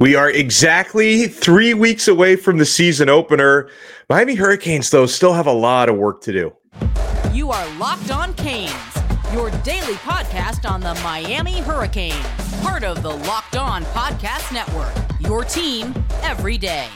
We are exactly three weeks away from the season opener. Miami Hurricanes, though, still have a lot of work to do. You are Locked On Canes, your daily podcast on the Miami Hurricanes, part of the Locked On Podcast Network, your team every day.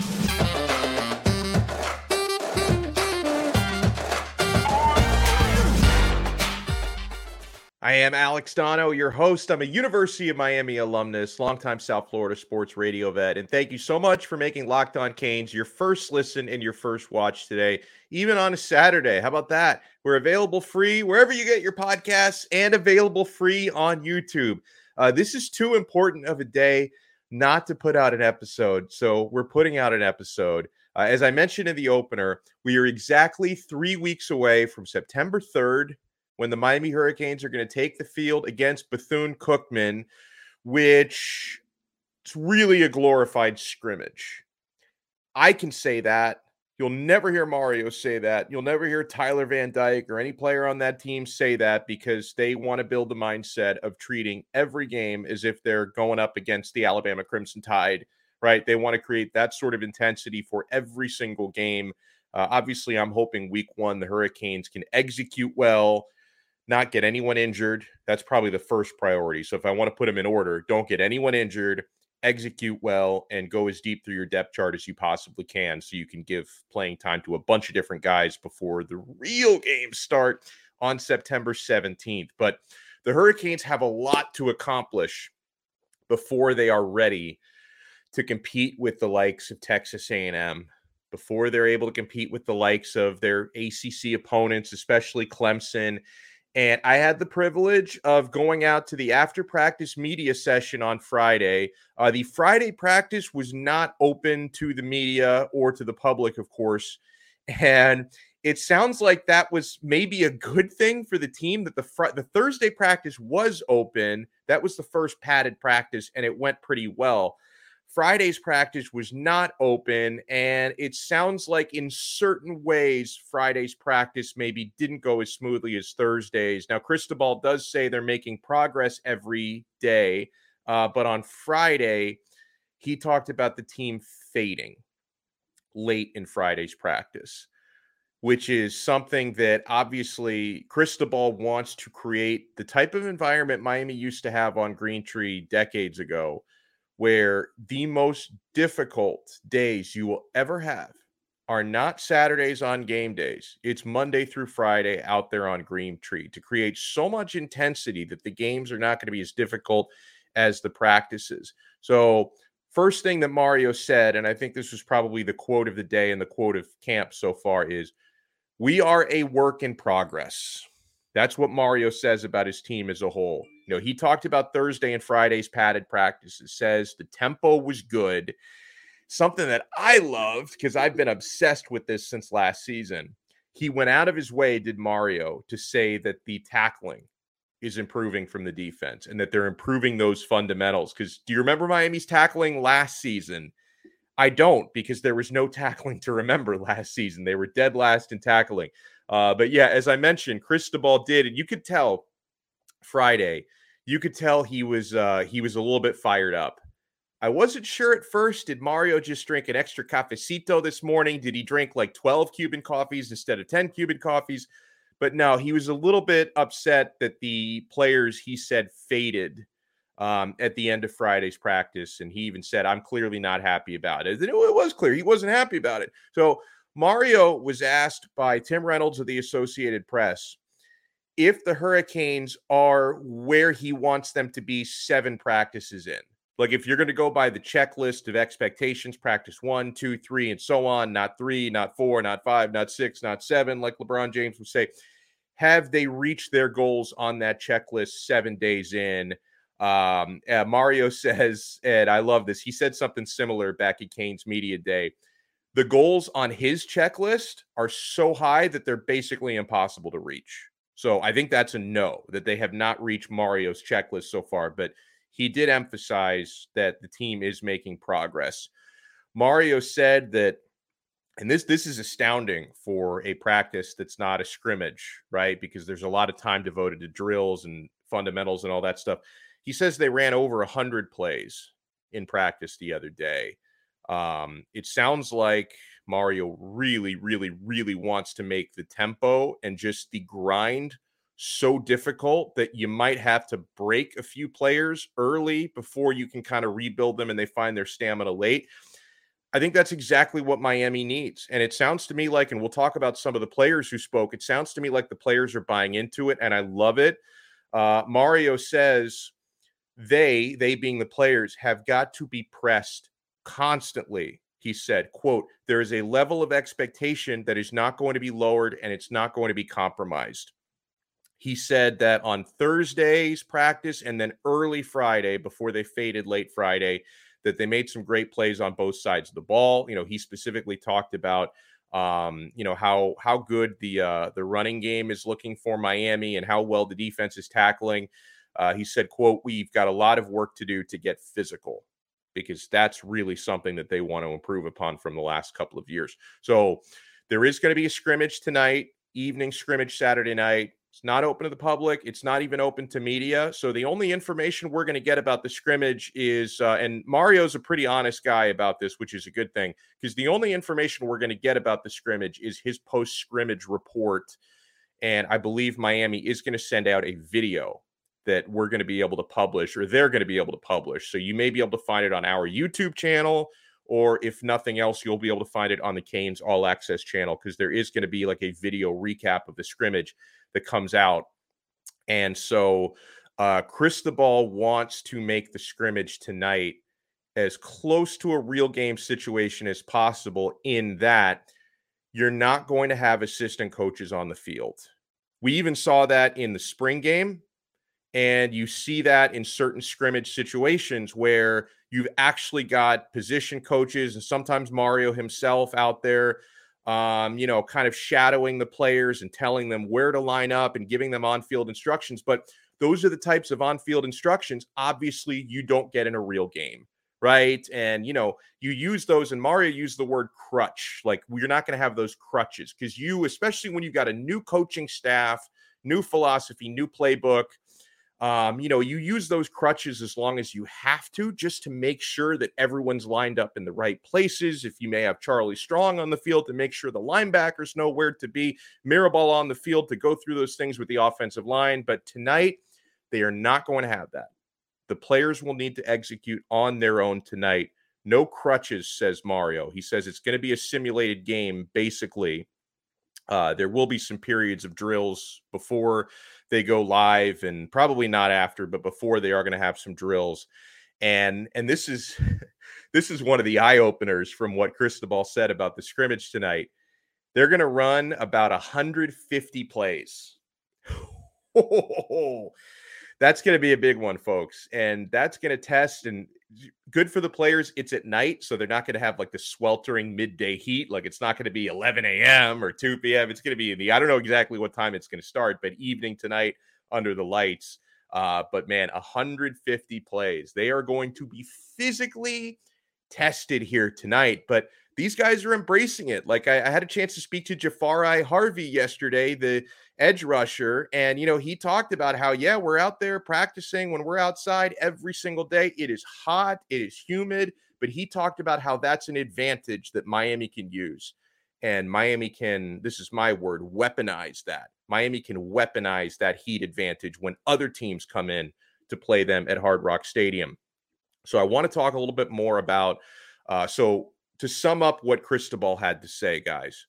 I am Alex Donno, your host. I'm a University of Miami alumnus, longtime South Florida sports radio vet. And thank you so much for making Locked On Canes your first listen and your first watch today, even on a Saturday. How about that? We're available free wherever you get your podcasts and available free on YouTube. Uh, this is too important of a day not to put out an episode. So we're putting out an episode. Uh, as I mentioned in the opener, we are exactly three weeks away from September 3rd when the Miami Hurricanes are going to take the field against Bethune Cookman, which it's really a glorified scrimmage. I can say that. You'll never hear Mario say that. You'll never hear Tyler Van Dyke or any player on that team say that because they want to build the mindset of treating every game as if they're going up against the Alabama Crimson Tide, right? They want to create that sort of intensity for every single game. Uh, obviously, I'm hoping week one, the Hurricanes can execute well, not get anyone injured. That's probably the first priority. So if I want to put them in order, don't get anyone injured, execute well, and go as deep through your depth chart as you possibly can so you can give playing time to a bunch of different guys before the real games start on September 17th. But the Hurricanes have a lot to accomplish before they are ready to compete with the likes of Texas A&M before they're able to compete with the likes of their ACC opponents, especially Clemson and I had the privilege of going out to the after practice media session on Friday. Uh, the Friday practice was not open to the media or to the public, of course. And it sounds like that was maybe a good thing for the team that the fr- the Thursday practice was open. That was the first padded practice, and it went pretty well. Friday's practice was not open, and it sounds like in certain ways Friday's practice maybe didn't go as smoothly as Thursday's. Now, Cristobal does say they're making progress every day, uh, but on Friday, he talked about the team fading late in Friday's practice, which is something that obviously Cristobal wants to create the type of environment Miami used to have on Greentree decades ago where the most difficult days you will ever have are not Saturdays on game days. It's Monday through Friday out there on Greentree to create so much intensity that the games are not going to be as difficult as the practices. So, first thing that Mario said, and I think this was probably the quote of the day and the quote of camp so far, is We are a work in progress. That's what Mario says about his team as a whole. You know, he talked about Thursday and Friday's padded practices, says the tempo was good. Something that I loved because I've been obsessed with this since last season. He went out of his way, did Mario, to say that the tackling is improving from the defense and that they're improving those fundamentals. Because do you remember Miami's tackling last season? I don't because there was no tackling to remember last season. They were dead last in tackling. Uh, but yeah, as I mentioned, Cristobal did, and you could tell Friday, you could tell he was uh, he was a little bit fired up. I wasn't sure at first. Did Mario just drink an extra cafecito this morning? Did he drink like 12 Cuban coffees instead of 10 Cuban coffees? But no, he was a little bit upset that the players he said faded um, at the end of Friday's practice. And he even said, I'm clearly not happy about it. And it was clear he wasn't happy about it. So Mario was asked by Tim Reynolds of the Associated Press if the Hurricanes are where he wants them to be seven practices in. Like if you're going to go by the checklist of expectations, practice one, two, three, and so on, not three, not four, not five, not six, not seven, like LeBron James would say, have they reached their goals on that checklist seven days in? Um, uh, Mario says, and I love this. He said something similar back at Canes Media Day the goals on his checklist are so high that they're basically impossible to reach. So I think that's a no that they have not reached Mario's checklist so far, but he did emphasize that the team is making progress. Mario said that and this this is astounding for a practice that's not a scrimmage, right? Because there's a lot of time devoted to drills and fundamentals and all that stuff. He says they ran over 100 plays in practice the other day. Um, it sounds like Mario really, really, really wants to make the tempo and just the grind so difficult that you might have to break a few players early before you can kind of rebuild them and they find their stamina late. I think that's exactly what Miami needs. And it sounds to me like, and we'll talk about some of the players who spoke, it sounds to me like the players are buying into it, and I love it. Uh, Mario says they, they being the players, have got to be pressed constantly. He said, quote, there is a level of expectation that is not going to be lowered and it's not going to be compromised. He said that on Thursday's practice and then early Friday, before they faded late Friday, that they made some great plays on both sides of the ball. You know, he specifically talked about um, you know how how good the uh, the running game is looking for Miami and how well the defense is tackling. Uh, he said, "quote We've got a lot of work to do to get physical." Because that's really something that they want to improve upon from the last couple of years. So there is going to be a scrimmage tonight, evening scrimmage Saturday night. It's not open to the public. It's not even open to media. So the only information we're going to get about the scrimmage is, uh, and Mario's a pretty honest guy about this, which is a good thing, because the only information we're going to get about the scrimmage is his post scrimmage report. And I believe Miami is going to send out a video that we're going to be able to publish, or they're going to be able to publish. So you may be able to find it on our YouTube channel or if nothing else, you'll be able to find it on the Canes All Access channel because there is going to be like a video recap of the scrimmage that comes out. And so uh, Cristobal wants to make the scrimmage tonight as close to a real game situation as possible, in that you're not going to have assistant coaches on the field. We even saw that in the spring game. And you see that in certain scrimmage situations where you've actually got position coaches and sometimes Mario himself out there um, you know, kind of shadowing the players and telling them where to line up and giving them on field instructions. But those are the types of on field instructions, obviously, you don't get in a real game. Right. And, you know, you use those, and Mario used the word crutch. Like, you're not going to have those crutches because you, especially when you've got a new coaching staff, new philosophy, new playbook, um, you know, you use those crutches as long as you have to, just to make sure that everyone's lined up in the right places. If you may have Charlie Strong on the field to make sure the linebackers know where to be, Mirabal on the field to go through those things with the offensive line. But tonight, they are not going to have that. The players will need to execute on their own tonight. No crutches, says Mario. He says it's going to be a simulated game, basically. Uh, there will be some periods of drills before they go live and probably not after but before they are going to have some drills. And and this is this is one of the eye openers from what Cristobal said about the scrimmage tonight. They're going to run about 150 plays. That's going to be a big one folks and that's going to test and good for the players. It's at night, so they're not going to have like the sweltering midday heat. Like it's not going to be 11 a.m. or 2 p.m. It's going to be in the I don't know exactly what time it's going to start, but evening tonight under the lights. Uh, but man, 150 plays. They are going to be physically tested here tonight. But these guys are embracing it. Like I, I had a chance to speak to Jahfari Harvey yesterday, the edge rusher, and you know he talked about how yeah we're out there practicing when we're outside every single day. It is hot, it is humid, but he talked about how that's an advantage that Miami can use, and Miami can. This is my word, weaponize that. Miami can weaponize that heat advantage when other teams come in to play them at Hard Rock Stadium. So I want to talk a little bit more about. Uh, so to sum up what Cristobal had to say, guys,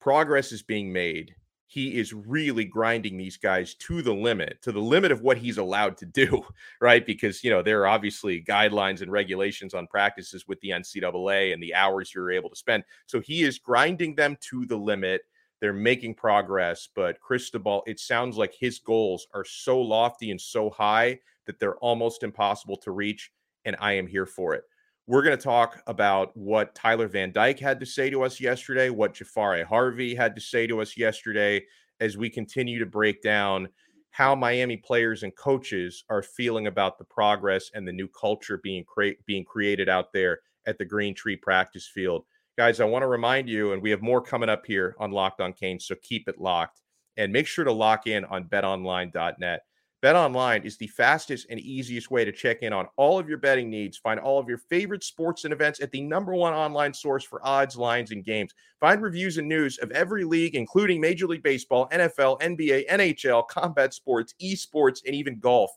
progress is being made. He is really grinding these guys to the limit, to the limit of what he's allowed to do, right? Because, you know, there are obviously guidelines and regulations on practices with the NCAA and the hours you're able to spend. So he is grinding them to the limit. They're making progress, but Cristobal, it sounds like his goals are so lofty and so high that they're almost impossible to reach. And I am here for it. We're going to talk about what Tyler Van Dyke had to say to us yesterday, what Jahfari Harvey had to say to us yesterday, as we continue to break down how Miami players and coaches are feeling about the progress and the new culture being being created out there at the Greentree practice field. Guys, I want to remind you, and we have more coming up here on Locked on Canes, so keep it locked and make sure to lock in on betonline.net. Bet Online is the fastest and easiest way to check in on all of your betting needs. Find all of your favorite sports and events at the number one online source for odds, lines, and games. Find reviews and news of every league, including Major League Baseball, NFL, NBA, NHL, combat sports, esports, and even golf.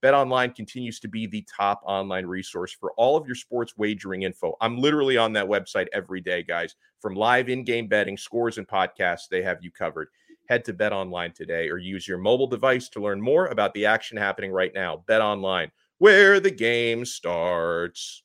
Bet Online continues to be the top online resource for all of your sports wagering info. I'm literally on that website every day, guys. From live in game betting, scores, and podcasts, they have you covered head to Bet Online today or use your mobile device to learn more about the action happening right now. Bet Online, where the game starts.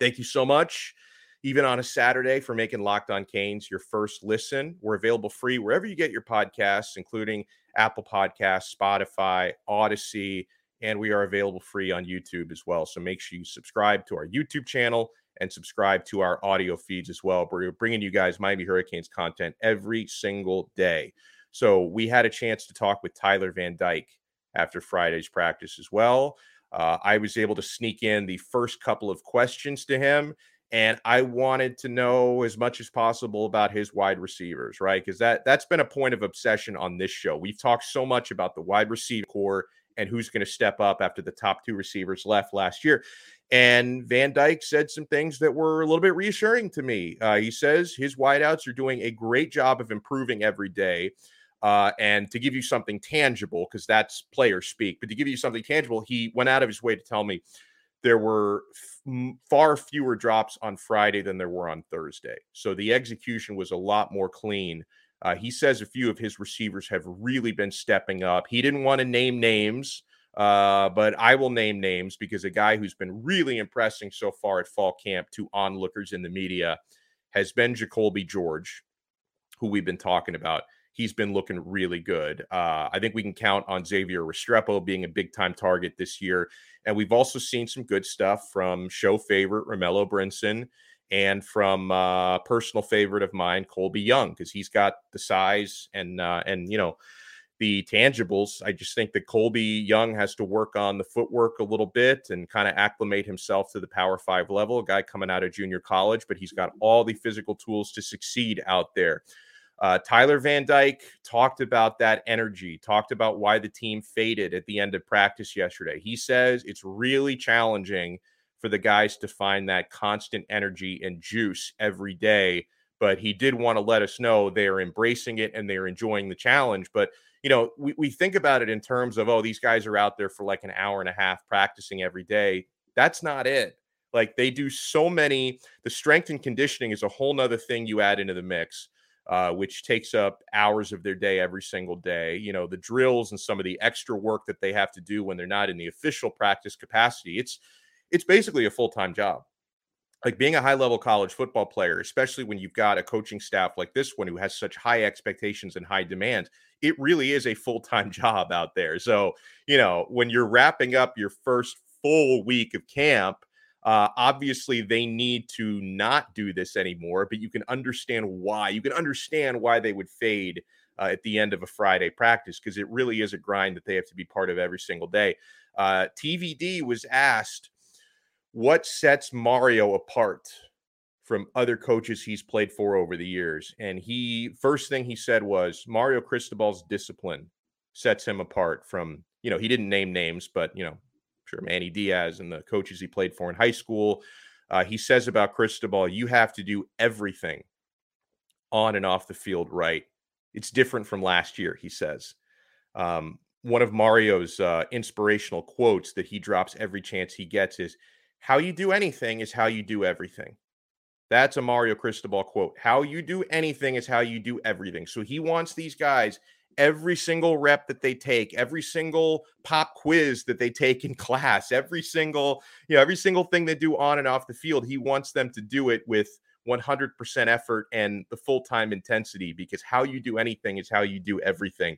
Thank you so much, even on a Saturday, for making Locked On Canes your first listen. We're available free wherever you get your podcasts, including Apple Podcasts, Spotify, Audacy, and we are available free on YouTube as well. So make sure you subscribe to our YouTube channel and subscribe to our audio feeds as well. We're bringing you guys Miami Hurricanes content every single day. So we had a chance to talk with Tyler Van Dyke after Friday's practice as well. Uh, I was able to sneak in the first couple of questions to him, and I wanted to know as much as possible about his wide receivers, right? Because that that's been a point of obsession on this show. We've talked so much about the wide receiver corps and who's going to step up after the top two receivers left last year. And Van Dyke said some things that were a little bit reassuring to me. Uh, he says his wideouts are doing a great job of improving every day. Uh, and to give you something tangible, because that's player speak, but to give you something tangible, he went out of his way to tell me there were f- far fewer drops on Friday than there were on Thursday. So the execution was a lot more clean. Uh, he says a few of his receivers have really been stepping up. He didn't want to name names uh, but I will name names because a guy who's been really impressing so far at fall camp to onlookers in the media has been Jacolby George, who we've been talking about. He's been looking really good. Uh, I think we can count on Xavier Restrepo being a big time target this year. And we've also seen some good stuff from show favorite Romello Brinson and from uh, personal favorite of mine, Colby Young, because he's got the size and uh, and you know the tangibles. I just think that Colby Young has to work on the footwork a little bit and kind of acclimate himself to the Power Five level. A guy coming out of junior college, but he's got all the physical tools to succeed out there. Uh, Tyler Van Dyke talked about that energy, talked about why the team faded at the end of practice yesterday. He says it's really challenging for the guys to find that constant energy and juice every day. But he did want to let us know they are embracing it and they're enjoying the challenge. But you know, we, we think about it in terms of, oh, these guys are out there for like an hour and a half practicing every day. That's not it. Like they do so many, the strength and conditioning is a whole nother thing you add into the mix. Uh, which takes up hours of their day every single day. You know, the drills and some of the extra work that they have to do when they're not in the official practice capacity. It's it's basically a full time job. Like being a high level college football player, especially when you've got a coaching staff like this one who has such high expectations and high demands, it really is a full time job out there. So, you know, when you're wrapping up your first full week of camp, uh, obviously they need to not do this anymore, but you can understand why. You can understand why they would fade uh, at the end of a Friday practice because it really is a grind that they have to be part of every single day. Uh, TVD was asked, What sets Mario apart? from other coaches he's played for over the years. And he first thing he said was Mario Cristobal's discipline sets him apart from, you know, he didn't name names, but you know, sure Manny Diaz and the coaches he played for in high school. Uh, he says about Cristobal, you have to do everything on and off the field right. It's different from last year, he says. Um, one of Mario's uh, inspirational quotes that he drops every chance he gets is, How you do anything is how you do everything. That's a Mario Cristobal quote. How you do anything is how you do everything. So he wants these guys every single rep that they take, every single pop quiz that they take in class, every single, you know, every single thing they do on and off the field, he wants them to do it with 100% effort and the full-time intensity because how you do anything is how you do everything.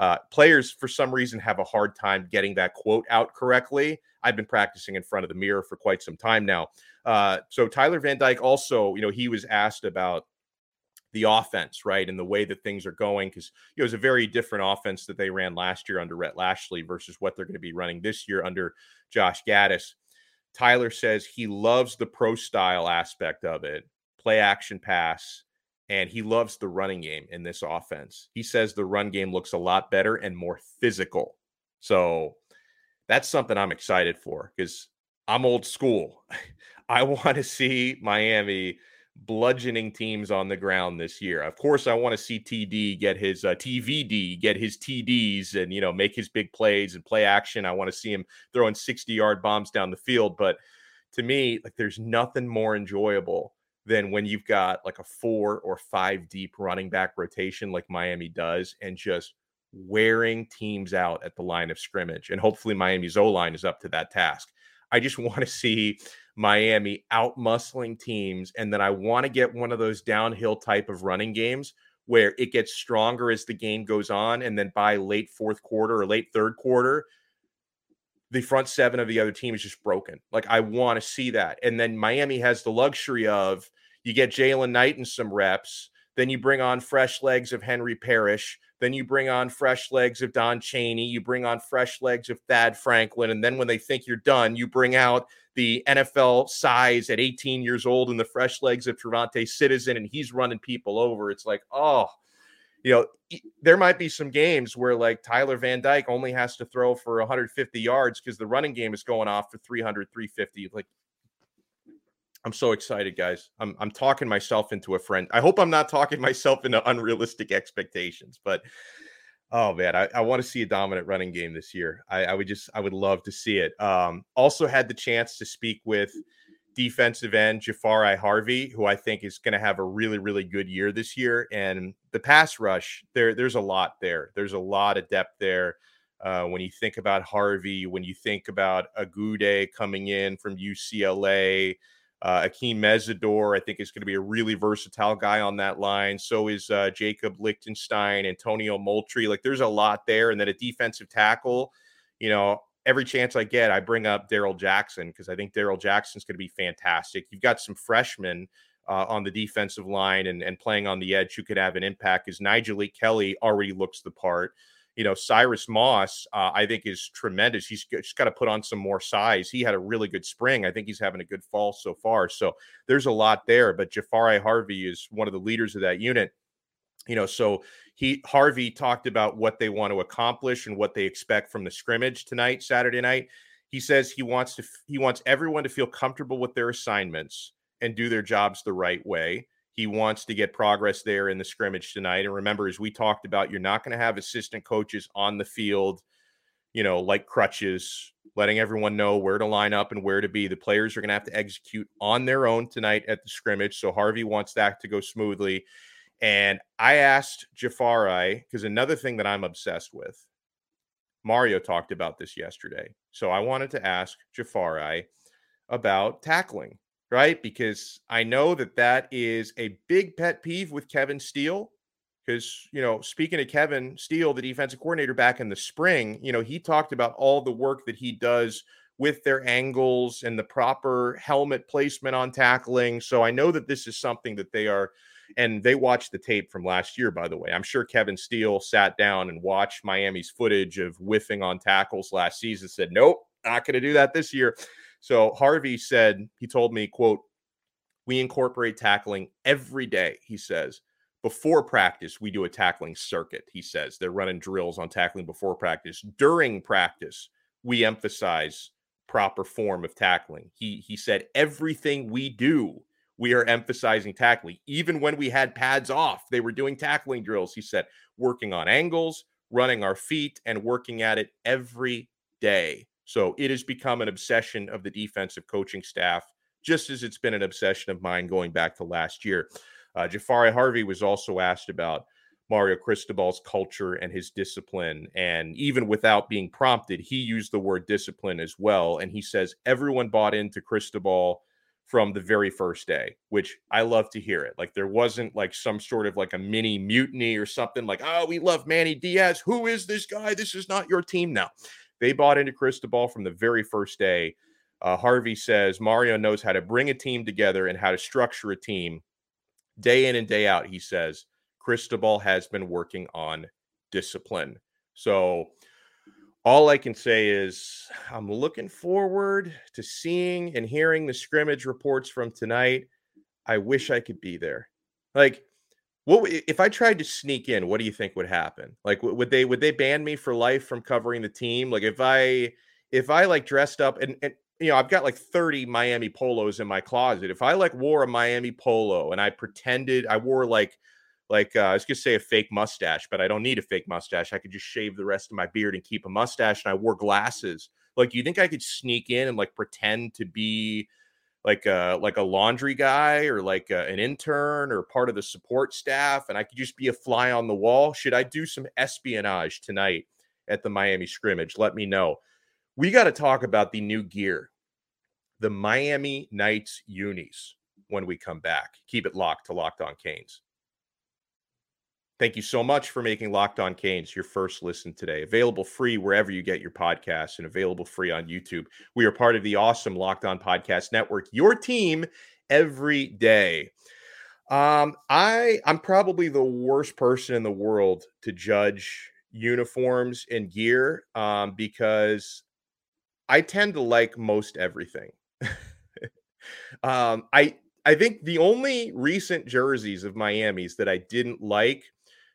Uh, players, for some reason, have a hard time getting that quote out correctly. I've been practicing in front of the mirror for quite some time now. Uh, so Tyler Van Dyke also, you know, he was asked about the offense, right, and the way that things are going because it was a very different offense that they ran last year under Rhett Lashlee versus what they're going to be running this year under Josh Gattis. Tyler says he loves the pro style aspect of it, play action pass, and he loves the running game in this offense. He says the run game looks a lot better and more physical So that's something I'm excited for because I'm old school. I want to see Miami bludgeoning teams on the ground this year. Of course, I want to see TD get his uh, TVD, get his TDs, and you know make his big plays and play action. I want to see him throwing 60 yard bombs down the field. But to me, like there's nothing more enjoyable than when you've got like a four or five deep running back rotation like Miami does, and just wearing teams out at the line of scrimmage. And hopefully, Miami's O line is up to that task. I just want to see Miami out muscling teams. And then I want to get one of those downhill type of running games where it gets stronger as the game goes on. And then by late fourth quarter or late third quarter, the front seven of the other team is just broken. Like I want to see that. And then Miami has the luxury of you get Jaylan Knight in some reps, then you bring on fresh legs of Henry Parrish. Then you bring on fresh legs of Don Chaney. You bring on fresh legs of Thad Franklin. And then when they think you're done, you bring out the NFL size at 18 years old and the fresh legs of TreVonte' Citizen, and he's running people over. It's like, oh, you know, there might be some games where like Tyler Van Dyke only has to throw for 150 yards because the running game is going off for 300, 350. Like, I'm so excited, guys. I'm I'm talking myself into a friend. I hope I'm not talking myself into unrealistic expectations, but oh man, I, I want to see a dominant running game this year. I, I would just I would love to see it. Um, also had the chance to speak with defensive end Jahfari Harvey, who I think is going to have a really, really good year this year. And the pass rush, there, there's a lot there. There's a lot of depth there. Uh, when you think about Harvey, when you think about Agude coming in from UCLA, uh, Akeem Mesidor, I think, is going to be a really versatile guy on that line. So is uh, Jacob Lichtenstein, Antonio Moultrie. Like, there's a lot there. And then a defensive tackle, you know, every chance I get, I bring up Darrell Jackson because I think Darrell Jackson's going to be fantastic. You've got some freshmen uh, on the defensive line and, and playing on the edge who could have an impact because Nigel Kelly already looks the part you know, Cyrus Moss, uh, I think is tremendous. He's just got to put on some more size. He had a really good spring. I think he's having a good fall so far. So there's a lot there. But Jahfari Harvey is one of the leaders of that unit. You know, so he Harvey talked about what they want to accomplish and what they expect from the scrimmage tonight, Saturday night. He says he wants to he wants everyone to feel comfortable with their assignments and do their jobs the right way. He wants to get progress there in the scrimmage tonight. And remember, as we talked about, you're not going to have assistant coaches on the field, you know, like crutches, letting everyone know where to line up and where to be. The players are going to have to execute on their own tonight at the scrimmage. So Harvey wants that to go smoothly. And I asked Jahfari, because another thing that I'm obsessed with, Mario talked about this yesterday. So I wanted to ask Jahfari about tackling right? Because I know that that is a big pet peeve with Kevin Steele. Because, you know, speaking of Kevin Steele, the defensive coordinator back in the spring, you know, he talked about all the work that he does with their angles and the proper helmet placement on tackling. So I know that this is something that they are, and they watched the tape from last year, by the way. I'm sure Kevin Steele sat down and watched Miami's footage of whiffing on tackles last season, said, nope, not going to do that this year. So Harvey said, he told me, quote, we incorporate tackling every day, he says. Before practice, we do a tackling circuit, he says. They're running drills on tackling before practice. During practice, we emphasize proper form of tackling. He he said everything we do, we are emphasizing tackling. Even when we had pads off, they were doing tackling drills. He said, working on angles, running our feet, and working at it every day. So it has become an obsession of the defensive coaching staff, just as it's been an obsession of mine going back to last year. Uh, Jahfari Harvey was also asked about Mario Cristobal's culture and his discipline. And even without being prompted, he used the word discipline as well. And he says everyone bought into Cristobal from the very first day, which I love to hear it. Like there wasn't like some sort of like a mini mutiny or something like, oh, we love Manny Diaz. Who is this guy? This is not your team now. They bought into Cristobal from the very first day. Uh, Harvey says Mario knows how to bring a team together and how to structure a team day in and day out. He says Cristobal has been working on discipline. So all I can say is I'm looking forward to seeing and hearing the scrimmage reports from tonight. I wish I could be there. Like what if I tried to sneak in? What do you think would happen? Like, would they would they ban me for life from covering the team? Like, if I if I like dressed up and, and you know I've got like thirty Miami polos in my closet. If I like wore a Miami polo and I pretended I wore like like uh, I was gonna say a fake mustache, but I don't need a fake mustache. I could just shave the rest of my beard and keep a mustache. And I wore glasses. Like, you think I could sneak in and like pretend to be like a like a laundry guy or like a, an intern or part of the support staff and I could just be a fly on the wall. Should I do some espionage tonight at the Miami scrimmage? Let me know. We got to talk about the new gear. The Miami Nights unis when we come back. Keep it locked to Locked On Canes. Thank you so much for making Locked On Canes your first listen today. Available free wherever you get your podcasts and available free on YouTube. We are part of the awesome Locked On Podcast Network, your team every day. Um, I I'm probably the worst person in the world to judge uniforms and gear um, because I tend to like most everything. um, I I think the only recent jerseys of Miami's that I didn't like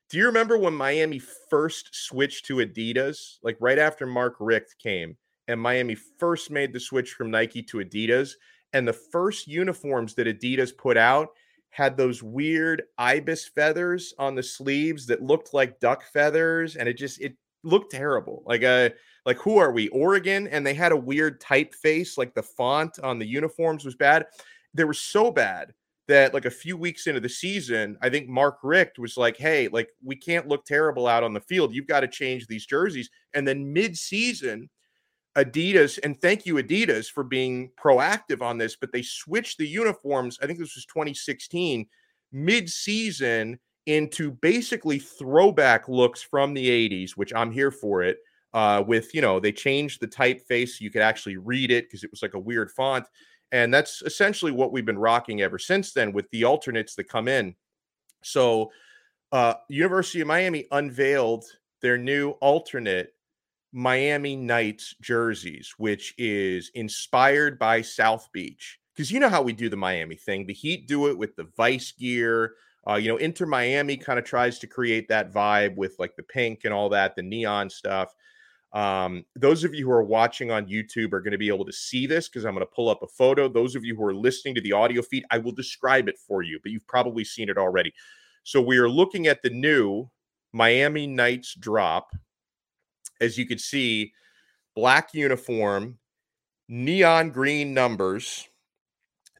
do you remember when Miami first switched to Adidas, like right after Mark Richt came, and Miami first made the switch from Nike to Adidas? And the first uniforms that Adidas put out had those weird ibis feathers on the sleeves that looked like duck feathers, and it just it looked terrible. Like uh, like who are we? Oregon, and they had a weird typeface, like the font on the uniforms was bad. They were so bad that like a few weeks into the season, I think Mark Richt was like, "Hey, like we can't look terrible out on the field. You've got to change these jerseys." And then mid-season, Adidas and thank you Adidas for being proactive on this, but they switched the uniforms. I think this was 2016 mid-season into basically throwback looks from the 80s, which I'm here for it. Uh, with you know, they changed the typeface so you could actually read it because it was like a weird font and that's essentially what we've been rocking ever since then with the alternates that come in. So, uh, University of Miami unveiled their new alternate Miami Nights jerseys, which is inspired by South Beach. Because you know how we do the Miami thing. The Heat do it with the Vice gear. Uh, you know, Inter Miami kind of tries to create that vibe with like the pink and all that, the neon stuff. Um, those of you who are watching on YouTube are going to be able to see this because I'm going to pull up a photo. Those of you who are listening to the audio feed, I will describe it for you, but you've probably seen it already. So we are looking at the new Miami Nights drop. As you can see, black uniform, neon green numbers.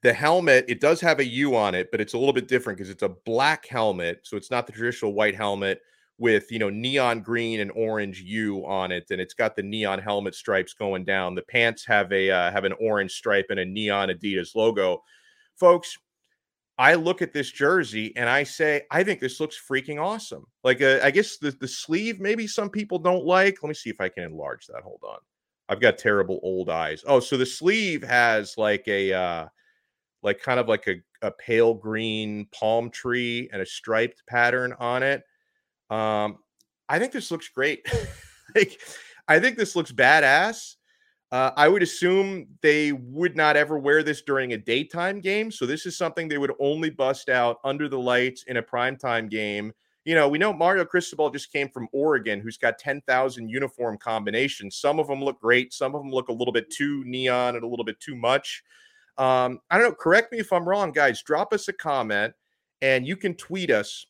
The helmet, it does have a U on it, but it's a little bit different because it's a black helmet. So it's not the traditional white helmet with you know neon green and orange U on it, and it's got the neon helmet stripes going down. The pants have a uh, have an orange stripe and a neon Adidas logo. Folks, I look at this jersey and I say, I think this looks freaking awesome. Like, uh, I guess the the sleeve maybe some people don't like. Let me see if I can enlarge that. Hold on. I've got terrible old eyes. Oh, so the sleeve has like a uh like kind of like a, a pale green palm tree and a striped pattern on it. Um, I think this looks great. like, I think this looks badass. Uh, I would assume they would not ever wear this during a daytime game. So this is something they would only bust out under the lights in a primetime game. You know, we know Mario Cristobal just came from Oregon, who's got 10,000 uniform combinations. Some of them look great. Some of them look a little bit too neon and a little bit too much. Um, I don't know. Correct me if I'm wrong, guys. Drop us a comment and you can tweet us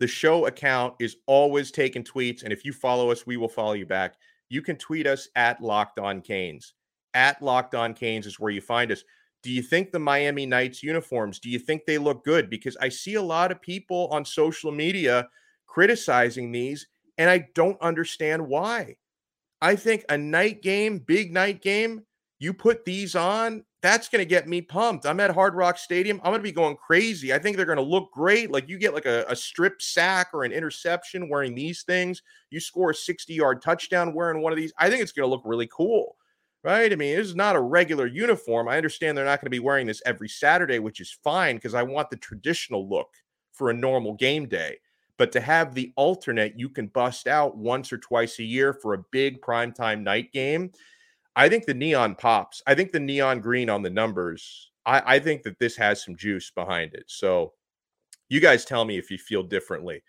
the show account is always taking tweets. And if you follow us, we will follow you back. You can tweet us at Locked On Canes. At Locked On Canes is where you find us. Do you think the Miami Nights uniforms, do you think they look good? Because I see a lot of people on social media criticizing these, and I don't understand why. I think a night game, big night game, you put these on, that's going to get me pumped. I'm at Hard Rock Stadium. I'm going to be going crazy. I think they're going to look great. Like you get like a, a, strip sack or an interception wearing these things. You score a 60 yard touchdown wearing one of these. I think it's going to look really cool, right? I mean, this is not a regular uniform. I understand they're not going to be wearing this every Saturday, which is fine because I want the traditional look for a normal game day. But to have the alternate you can bust out once or twice a year for a big primetime night game I think the neon pops. I think the neon green on the numbers. I, I think that this has some juice behind it. So You guys tell me if you feel differently.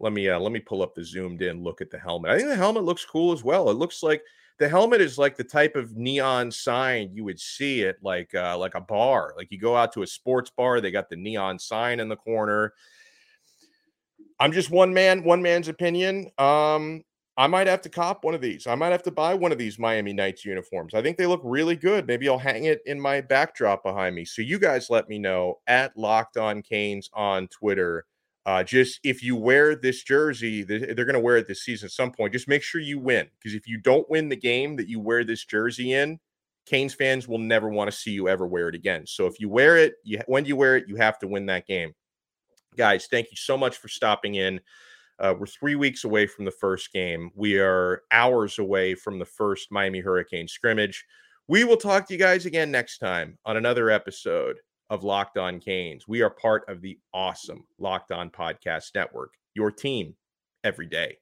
Let me uh, let me pull up the zoomed in look at the helmet. I think the helmet looks cool as well. It looks like the helmet is like the type of neon sign you would see at like uh, like a bar. Like you go out to a sports bar, they got the neon sign in the corner. I'm just one man, one man's opinion. Um, I might have to cop one of these. I might have to buy one of these Miami Nights uniforms. I think they look really good. Maybe I'll hang it in my backdrop behind me. So you guys let me know at Locked On Canes on Twitter. Uh, just if you wear this jersey, they're going to wear it this season at some point. Just make sure you win because if you don't win the game that you wear this jersey in, Canes fans will never want to see you ever wear it again. So if you wear it, you, when you wear it, you have to win that game. Guys, thank you so much for stopping in. Uh, we're three weeks away from the first game. We are hours away from the first Miami Hurricane scrimmage. We will talk to you guys again next time on another episode of Locked On Canes. We are part of the awesome Locked On Podcast Network, your team every day.